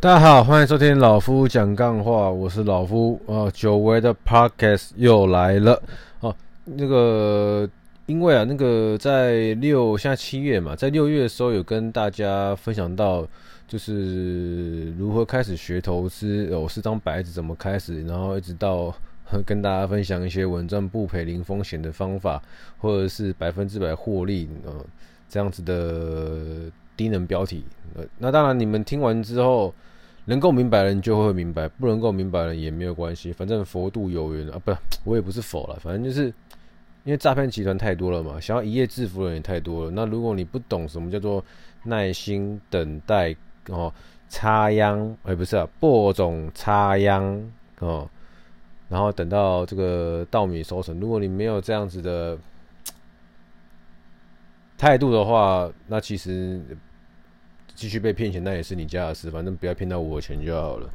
大家好，欢迎收听老夫讲干话，我是老夫啊。久违的 Podcast 又来了啊。那个，因为啊，那个在六，现在七月嘛，在六月的时候有跟大家分享到，就是如何开始学投资，我是张白纸怎么开始，然后一直到 跟大家分享一些稳赚不赔、零风险的方法，或者是百分之百获利啊这样子的低能标题。呃那当然，你们听完之后。能够明白人就会明白，不能够明白人也没有关系，反正佛度有缘啊，不，我也不是佛了，反正就是因为诈骗集团太多了嘛，想要一夜致富的人也太多了。那如果你不懂什么叫做耐心等待哦，插秧，哎，不是啊，播种插秧哦，然后等到这个稻米收成，如果你没有这样子的态度的话，那其实。继续被骗钱，那也是你家的事，反正不要骗到我的钱就好了。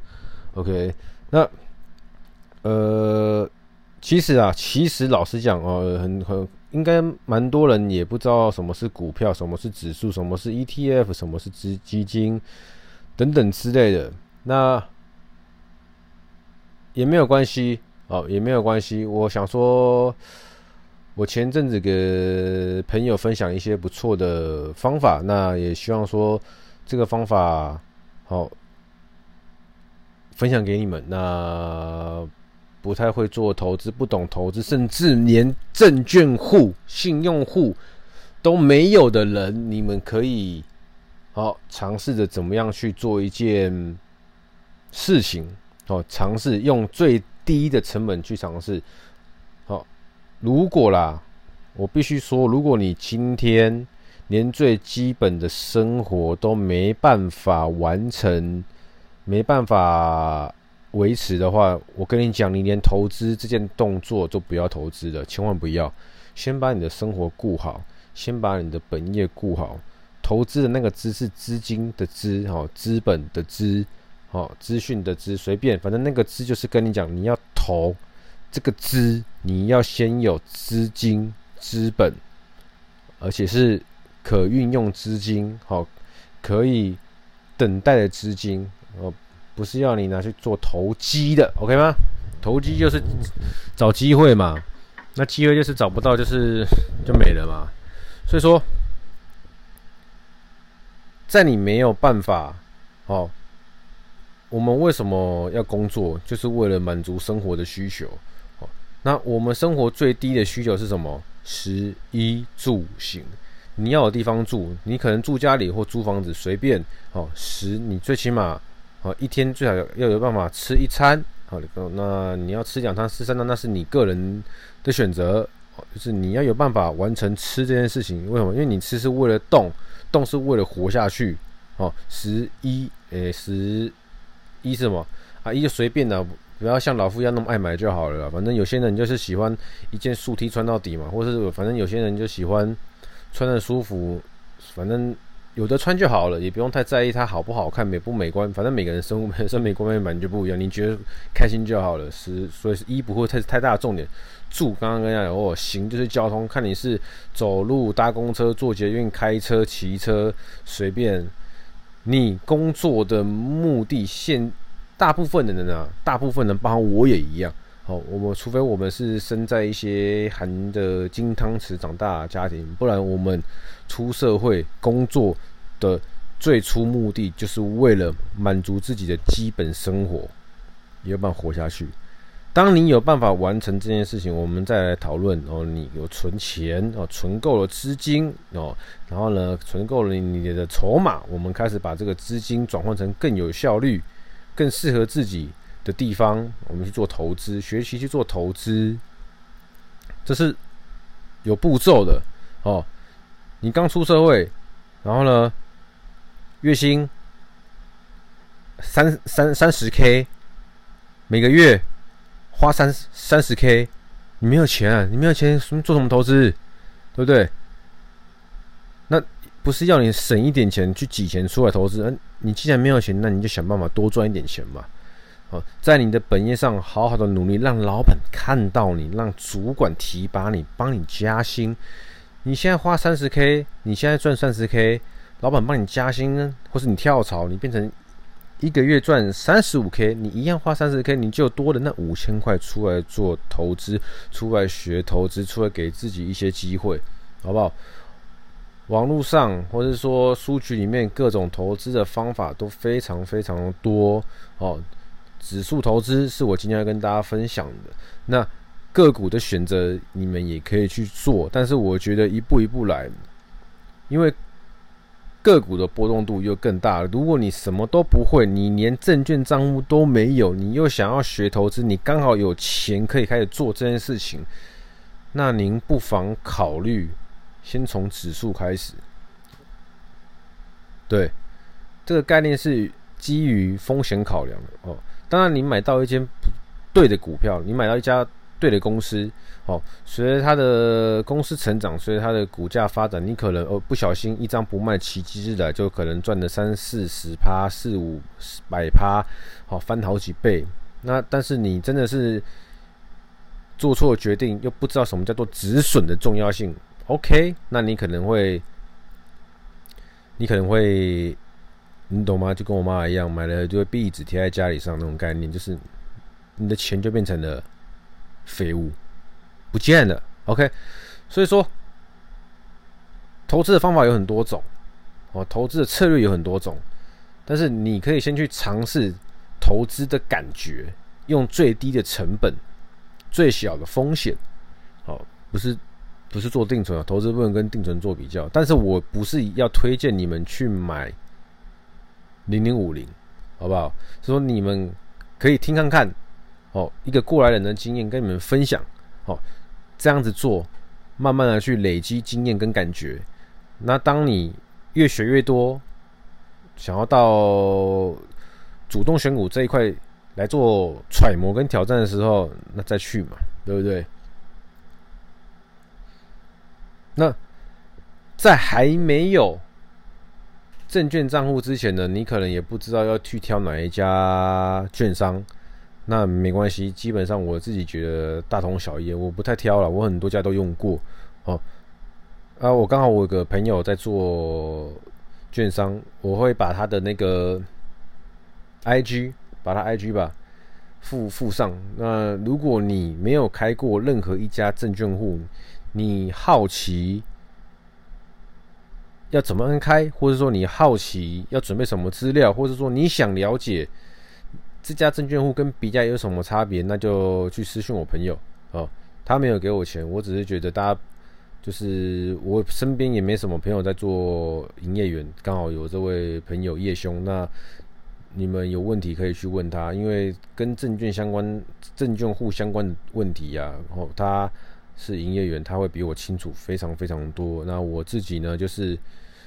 OK，那呃，其实啊，其实老实讲哦，很很应该蛮多人也不知道什么是股票，什么是指数，什么是 ETF，什么是基基金等等之类的。那也没有关系哦，也没有关系。我想说，我前阵子给朋友分享一些不错的方法，那也希望说。这个方法好，分享给你们。那不太会做投资、不懂投资，甚至连证券户、信用户都没有的人，你们可以好尝试着怎么样去做一件事情。好，尝试用最低的成本去尝试。好，如果啦，我必须说，如果你今天。连最基本的生活都没办法完成，没办法维持的话，我跟你讲，你连投资这件动作都不要投资了，千万不要。先把你的生活顾好，先把你的本业顾好。投资的那个资是资金的资，哦，资本的资，哦，资讯的资，随便，反正那个资就是跟你讲，你要投这个资，你要先有资金、资本，而且是。可运用资金，好，可以等待的资金，哦，不是要你拿去做投机的，OK 吗？投机就是找机会嘛，那机会就是找不到，就是就没了嘛。所以说，在你没有办法，哦，我们为什么要工作？就是为了满足生活的需求。哦，那我们生活最低的需求是什么？食衣住行。你要有地方住，你可能住家里或租房子，随便哦。食你最起码哦，一天最好要有办法吃一餐。好，那你要吃两餐、吃三餐，那是你个人的选择。哦就是你要有办法完成吃这件事情。为什么？因为你吃是为了动，动是为了活下去。哦，十一诶，十一是什么啊？一就随便的，不要像老夫一样那么爱买就好了。反正有些人就是喜欢一件素 T 穿到底嘛，或是反正有些人就喜欢。穿的舒服，反正有的穿就好了，也不用太在意它好不好看、美不美观。反正每个人生活 审美观念本来就不一样，你觉得开心就好了。是，所以是衣不会太太大的重点。住刚刚跟大家讲哦，行就是交通，看你是走路、搭公车、坐捷运、开车、骑车，随便。你工作的目的，现大部分的人啊，大部分人，包括我也一样。好，我们除非我们是生在一些含着金汤匙长大的家庭，不然我们出社会工作的最初目的就是为了满足自己的基本生活，有办法活下去。当你有办法完成这件事情，我们再来讨论哦。你有存钱哦，存够了资金哦，然后呢，存够了你的筹码，我们开始把这个资金转换成更有效率、更适合自己。的地方，我们去做投资，学习去做投资，这是有步骤的哦。你刚出社会，然后呢，月薪三三三十 K，每个月花三三十 K，你没有钱啊，你没有钱，什么做什么投资，对不对？那不是要你省一点钱去挤钱出来投资？嗯，你既然没有钱，那你就想办法多赚一点钱嘛。哦在你的本业上好好的努力，让老板看到你，让主管提拔你，帮你加薪。你现在花三十 K，你现在赚三十 K，老板帮你加薪呢，或是你跳槽，你变成一个月赚三十五 K，你一样花三十 K，你就多了那五千块出来做投资，出来学投资，出来给自己一些机会，好不好？网络上或者说书局里面各种投资的方法都非常非常多哦。指数投资是我今天要跟大家分享的。那个股的选择你们也可以去做，但是我觉得一步一步来，因为。个股的波动度又更大了。如果你什么都不会，你连证券账户都没有，你又想要学投资，你刚好有钱可以开始做这件事情，那您不妨考虑先从指数开始。对，这个概念是基于风险考量的哦。当然，你买到一间对的股票，你买到一家。对的公司，哦，随着它的公司成长，随着它的股价发展，你可能哦不小心一张不卖，奇迹日来就可能赚了三四十趴、四五百趴，好翻好几倍。那但是你真的是做错决定，又不知道什么叫做止损的重要性。OK，那你可能会，你可能会，你懂吗？就跟我妈一样，买了就会壁纸贴在家里上那种概念，就是你的钱就变成了。废物不见了，OK，所以说投资的方法有很多种，哦，投资的策略有很多种，但是你可以先去尝试投资的感觉，用最低的成本、最小的风险，哦，不是不是做定存啊，投资不能跟定存做比较，但是我不是要推荐你们去买零零五零，好不好？所以说你们可以听看看。哦，一个过来人的经验跟你们分享，哦，这样子做，慢慢的去累积经验跟感觉。那当你越学越多，想要到主动选股这一块来做揣摩跟挑战的时候，那再去嘛，对不对？那在还没有证券账户之前呢，你可能也不知道要去挑哪一家券商。那没关系，基本上我自己觉得大同小异，我不太挑了，我很多家都用过哦。啊，我刚好我有个朋友在做券商，我会把他的那个 IG，把他 IG 吧附附上。那如果你没有开过任何一家证券户，你好奇要怎么开，或者说你好奇要准备什么资料，或者说你想了解。这家证券户跟别家有什么差别？那就去私讯我朋友哦。他没有给我钱，我只是觉得大家就是我身边也没什么朋友在做营业员，刚好有这位朋友叶兄。那你们有问题可以去问他，因为跟证券相关、证券户相关的问题呀，哦，他是营业员，他会比我清楚非常非常多。那我自己呢，就是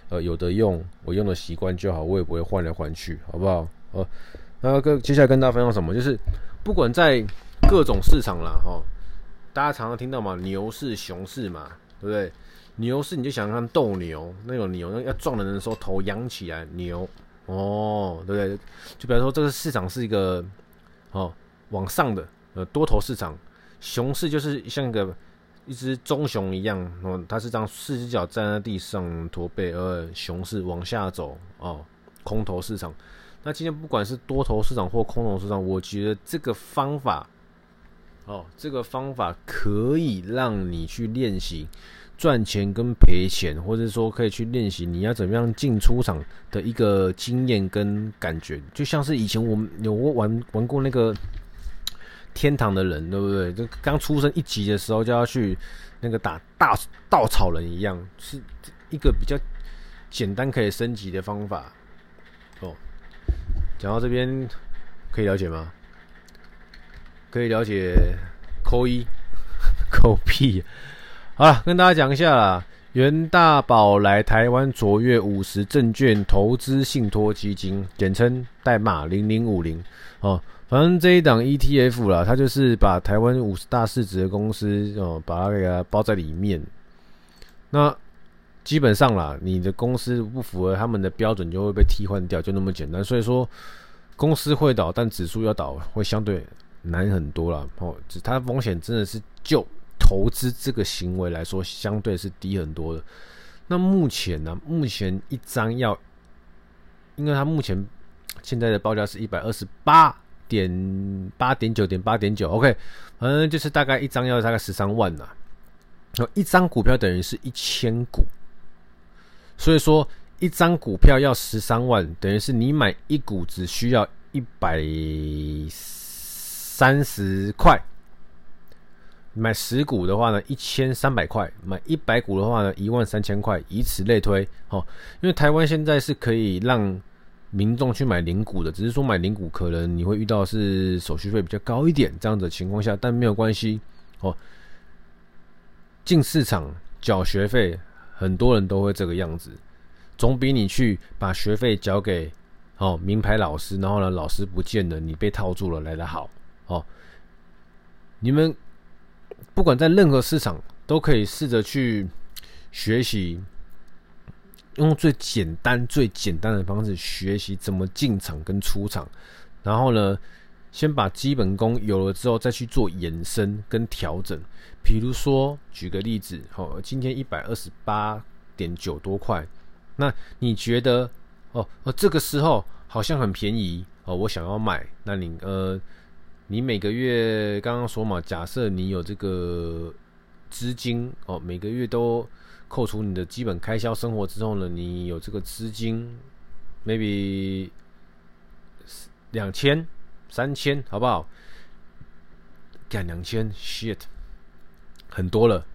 呃有的用，我用的习惯就好，我也不会换来换去，好不好？哦。那跟接下来跟大家分享什么？就是不管在各种市场啦，哈，大家常常听到嘛，牛市、熊市嘛，对不对？牛市你就想看斗牛，那种牛那要撞人的时候头扬起来，牛哦，对不对？就比方说这个市场是一个哦往上的呃多头市场，熊市就是像一个一只棕熊一样，哦，它是这样四只脚站在地上驼背，而熊市往下走哦，空头市场。那今天不管是多头市场或空头市场，我觉得这个方法，哦，这个方法可以让你去练习赚钱跟赔钱，或者说可以去练习你要怎么样进出场的一个经验跟感觉，就像是以前我们有玩玩过那个天堂的人，对不对？就刚出生一级的时候就要去那个打大稻草人一样，是一个比较简单可以升级的方法，哦。讲到这边，可以了解吗？可以了解，扣一，扣屁。好了，跟大家讲一下，元大宝来台湾卓越五十证券投资信托基金，简称代码零零五零。哦，反正这一档 ETF 啦，它就是把台湾五十大市值的公司哦，把它给它包在里面。那基本上啦，你的公司不符合他们的标准，就会被替换掉，就那么简单。所以说，公司会倒，但指数要倒会相对难很多啦。哦，它风险真的是就投资这个行为来说，相对是低很多的。那目前呢，目前一张要，因为它目前现在的报价是一百二十八点八点九点八点九，OK，嗯，就是大概一张要大概十三万呐。一张股票等于是一千股，所以说一张股票要十三万，等于是你买一股只需要一百三十块。买十股的话呢，一千三百块；买一百股的话呢，一万三千块，以此类推。哦，因为台湾现在是可以让民众去买零股的，只是说买零股可能你会遇到是手续费比较高一点这样子情况下，但没有关系。哦，进市场缴学费，很多人都会这个样子，总比你去把学费交给哦名牌老师，然后呢老师不见了，你被套住了来得好。哦，你们。不管在任何市场，都可以试着去学习，用最简单、最简单的方式学习怎么进场跟出场。然后呢，先把基本功有了之后，再去做延伸跟调整。比如说，举个例子，哦，今天一百二十八点九多块，那你觉得，哦，哦，这个时候好像很便宜哦，我想要买，那你呃。你每个月刚刚说嘛，假设你有这个资金哦，每个月都扣除你的基本开销生活之后呢，你有这个资金，maybe 两千、三千，好不好？干两千，shit，很多了。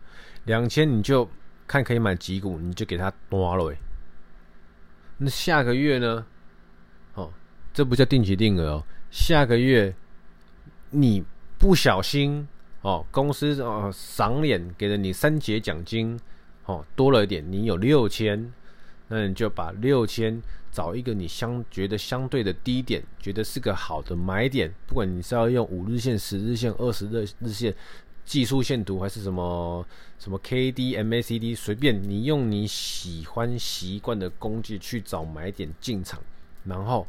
两千你就看可以买几股，你就给他多了喂。那下个月呢？哦，这不叫定期定额哦，下个月。你不小心哦，公司哦赏脸给了你三节奖金哦，多了一点，你有六千，那你就把六千找一个你相觉得相对的低点，觉得是个好的买点。不管你是要用五日线、十日线、二十日日线、技术线图，还是什么什么 K D M A C D，随便你用你喜欢习惯的工具去找买点进场，然后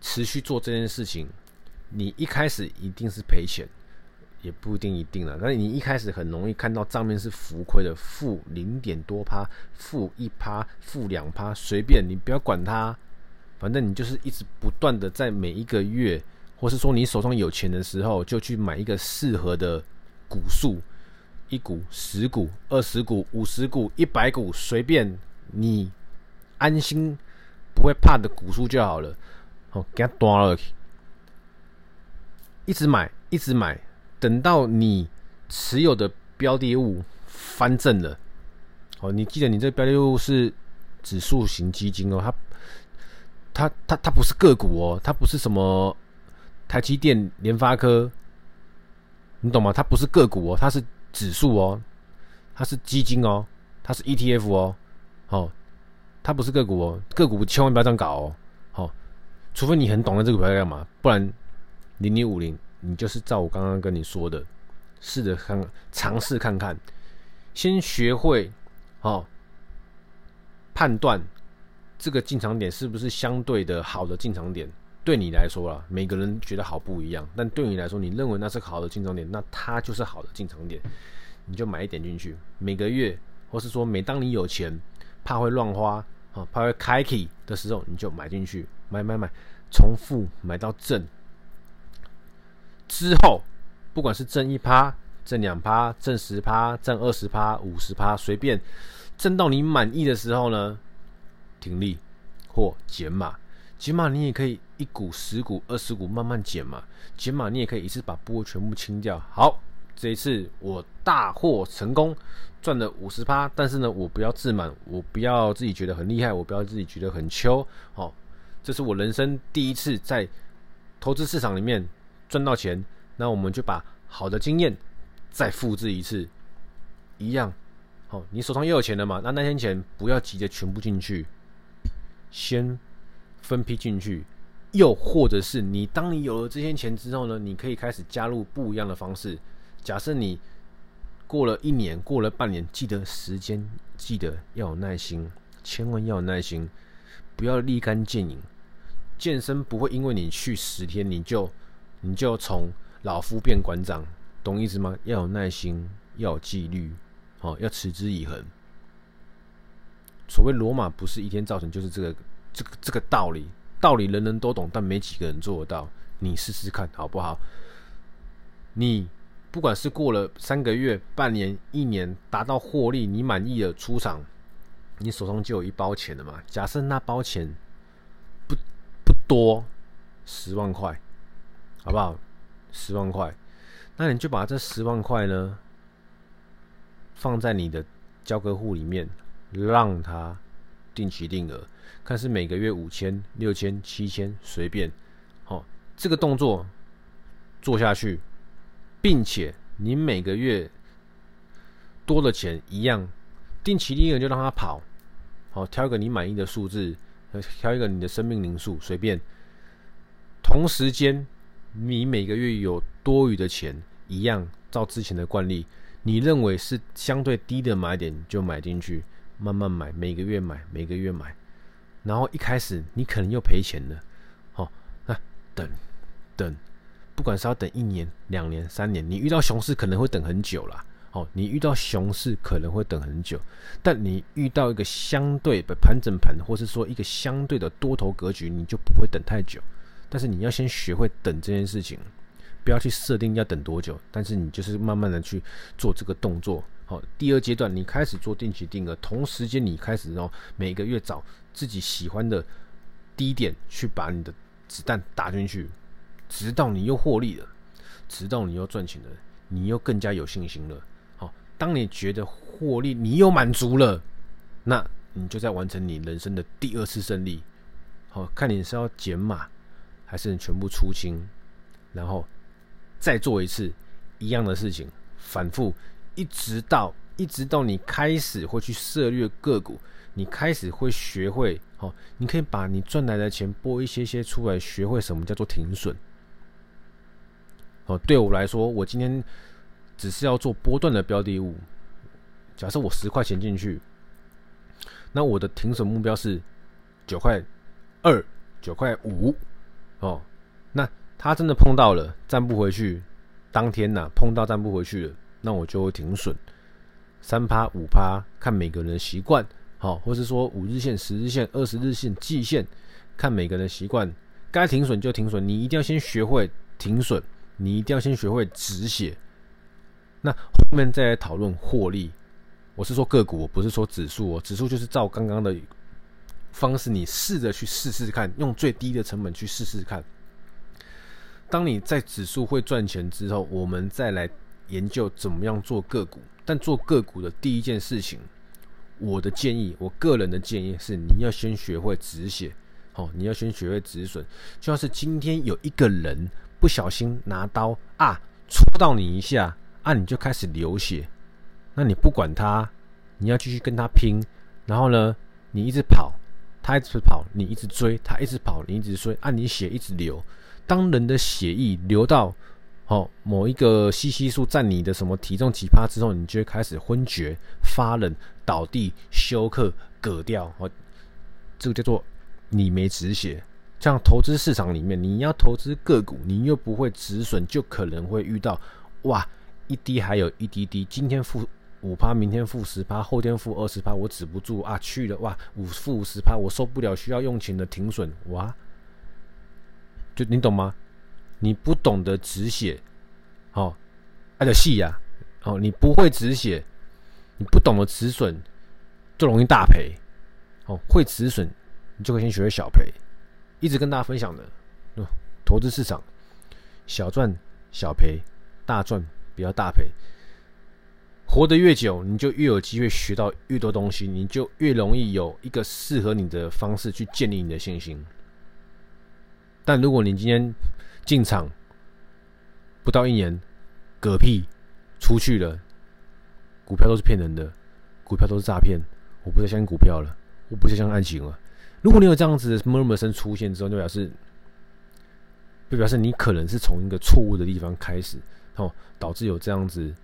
持续做这件事情。你一开始一定是赔钱，也不一定一定了。但是你一开始很容易看到账面是浮亏的，负零点多趴，负一趴，负两趴，随便你不要管它，反正你就是一直不断的在每一个月，或是说你手上有钱的时候，就去买一个适合的股数，一股、十股、二十股、五十股、一百股，随便你安心不会怕的股数就好了。好，给它断了。一直买，一直买，等到你持有的标的物翻正了，哦，你记得你这标的物是指数型基金哦，它它它它不是个股哦，它不是什么台积电、联发科，你懂吗？它不是个股哦，它是指数哦，它是基金哦，它是 ETF 哦，哦，它不是个股哦，个股千万不要这样搞哦，好，除非你很懂得这个股票干嘛，不然。零零五零，你就是照我刚刚跟你说的，试着看，尝试看看，先学会哦，判断这个进场点是不是相对的好的进场点。对你来说啦，每个人觉得好不一样，但对你来说，你认为那是好的进场点，那它就是好的进场点，你就买一点进去。每个月，或是说每当你有钱，怕会乱花啊，怕会开启的时候，你就买进去，买买买，从负买到正。之后，不管是挣一趴、挣两趴、挣十趴、挣二十趴、五十趴，随便挣到你满意的时候呢，停利或减码。减码你也可以一股、十股、二十股慢慢减嘛。减码你也可以一次把波全部清掉。好，这一次我大获成功，赚了五十趴。但是呢，我不要自满，我不要自己觉得很厉害，我不要自己觉得很秋。好，这是我人生第一次在投资市场里面。赚到钱，那我们就把好的经验再复制一次，一样。好，你手上又有钱了嘛？那那些钱不要急着全部进去，先分批进去。又或者是你当你有了这些钱之后呢，你可以开始加入不一样的方式。假设你过了一年，过了半年，记得时间，记得要有耐心，千万要有耐心，不要立竿见影。健身不会因为你去十天你就。你就从老夫变馆长，懂意思吗？要有耐心，要有纪律，好，要持之以恒。所谓罗马不是一天造成，就是这个这个这个道理。道理人人都懂，但没几个人做得到。你试试看好不好？你不管是过了三个月、半年、一年，达到获利，你满意了出场，你手上就有一包钱了嘛。假设那包钱不不多，十万块，好不好？十万块，那你就把这十万块呢放在你的交割户里面，让它定期定额，看是每个月五千、六千、七千，随便。好，这个动作做下去，并且你每个月多的钱一样，定期定额就让它跑。好，挑一个你满意的数字，挑一个你的生命灵数，随便。同时间，你每个月有多余的钱，一样照之前的惯例，你认为是相对低的买点就买进去，慢慢买，每个月买，每个月买。然后一开始你可能又赔钱了，好，那等等，不管是要等一年、两年、三年，你遇到熊市可能会等很久啦。好，你遇到熊市可能会等很久，但你遇到一个相对的盘整盘，或是说一个相对的多头格局，你就不会等太久。但是你要先学会等这件事情，不要去设定要等多久，但是你就是慢慢的去做这个动作。好，第二阶段你开始做定期定额，同时间你开始哦，每个月找自己喜欢的低点去把你的子弹打进去，直到你又获利了，直到你又赚钱了，你又更加有信心了。好，当你觉得获利你又满足了，那你就在完成你人生的第二次胜利。好，看你是要减码。还是你全部出清，然后再做一次一样的事情，反复，一直到一直到你开始会去涉猎个股，你开始会学会，哦，你可以把你赚来的钱拨一些些出来，学会什么叫做停损。哦，对我来说，我今天只是要做波段的标的物，假设我十块钱进去，那我的停损目标是九块二、九块五。哦，那他真的碰到了，站不回去，当天呐、碰到站不回去了，那我就会停损，三趴五趴，看每个人的习惯，好，或是说五日线、十日线、二十日线、季线，看每个人的习惯，该停损就停损，你一定要先学会停损，你一定要先学会止血，那后面再来讨论获利，我是说个股，我不是说指数哦，指数就是照刚刚的。方式，你试着去试试看，用最低的成本去试试看。当你在指数会赚钱之后，我们再来研究怎么样做个股。但做个股的第一件事情，我的建议，我个人的建议是，你要先学会止血。哦，你要先学会止损。就像是今天有一个人不小心拿刀啊，戳到你一下啊，你就开始流血。那你不管他，你要继续跟他拼。然后呢，你一直跑。他一直跑，你一直追；他一直跑，你一直追。按、啊、你血一直流，当人的血液流到哦某一个 CC 数占你的什么体重几趴之后，你就会开始昏厥、发冷、倒地、休克、嗝掉。哦，这个叫做你没止血。像投资市场里面，你要投资个股，你又不会止损，就可能会遇到哇一滴还有一滴滴，今天负。五趴，明天负十趴，后天负二十趴，我止不住啊！去了哇，五负五十趴，我受不了，需要用钱的停损哇！就你懂吗？你不懂得止血，哦，爱的戏呀，哦，你不会止血，你不懂得止损，就容易大赔。哦，会止损，你就可以先学会小赔。一直跟大家分享的，投资市场，小赚小赔，大赚不要大赔。活得越久，你就越有机会学到越多东西，你就越容易有一个适合你的方式去建立你的信心。但如果你今天进场不到一年，嗝屁出去了，股票都是骗人的，股票都是诈骗，我不再相信股票了，我不再相信爱情了。如果你有这样子的 murmur 声出现之后，就表示，就表示你可能是从一个错误的地方开始，哦，导致有这样子。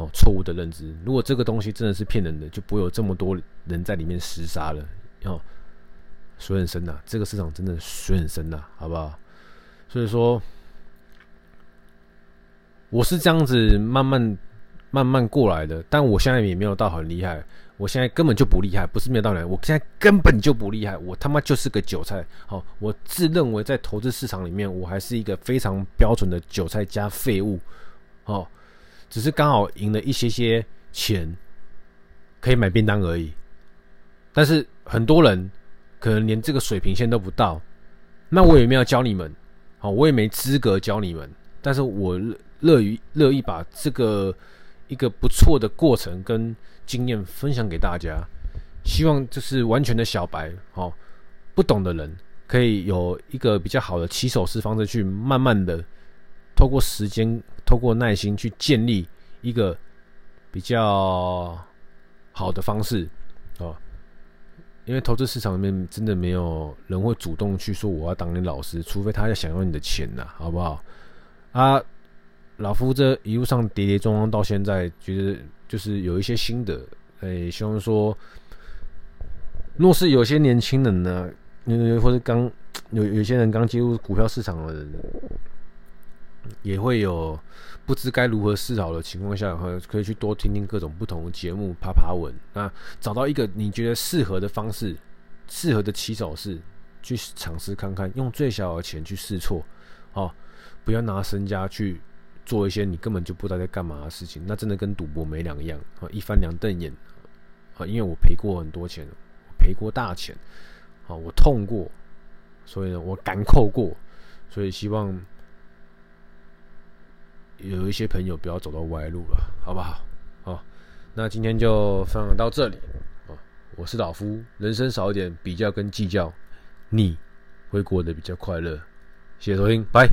哦，错误的认知。如果这个东西真的是骗人的，就不会有这么多人在里面厮杀了。哦，水很深呐，这个市场真的水很深呐，好不好？所以说，我是这样子慢慢慢慢过来的。但我现在也没有到很厉害，我现在根本就不厉害，不是没有道理。我现在根本就不厉害，我他妈就是个韭菜。好，我自认为在投资市场里面，我还是一个非常标准的韭菜加废物。好，只是刚好赢了一些些钱，可以买便当而已。但是很多人可能连这个水平线都不到，那我也没有教你们，好，我也没资格教你们。但是我乐于乐意把这个一个不错的过程跟。经验分享给大家，希望就是完全的小白，哦，不懂的人可以有一个比较好的起手式方式，去慢慢的透过时间、透过耐心去建立一个比较好的方式，哦，因为投资市场里面真的没有人会主动去说我要当你老师，除非他要想要你的钱呐，好不好？啊，老夫这一路上跌跌撞撞到现在，觉得。就是有一些心得，哎、希望说，若是有些年轻人呢，或者刚有有些人刚进入股票市场的人，也会有不知该如何是好的情况下，可以去多听听各种不同的节目，爬爬文，那找到一个你觉得适合的方式，适合的起手式，去尝试看看，用最小的钱去试错，哦，不要拿身家去。做一些你根本就不知道在干嘛的事情，那真的跟赌博没两样啊！一翻两瞪眼啊！因为我赔过很多钱，赔过大钱啊！我痛过，所以呢，我敢扣过，所以希望有一些朋友不要走到歪路了，好不好？好，那今天就分享到这里啊！我是老夫，人生少一点比较跟计较，你会过得比较快乐。谢谢收听，拜。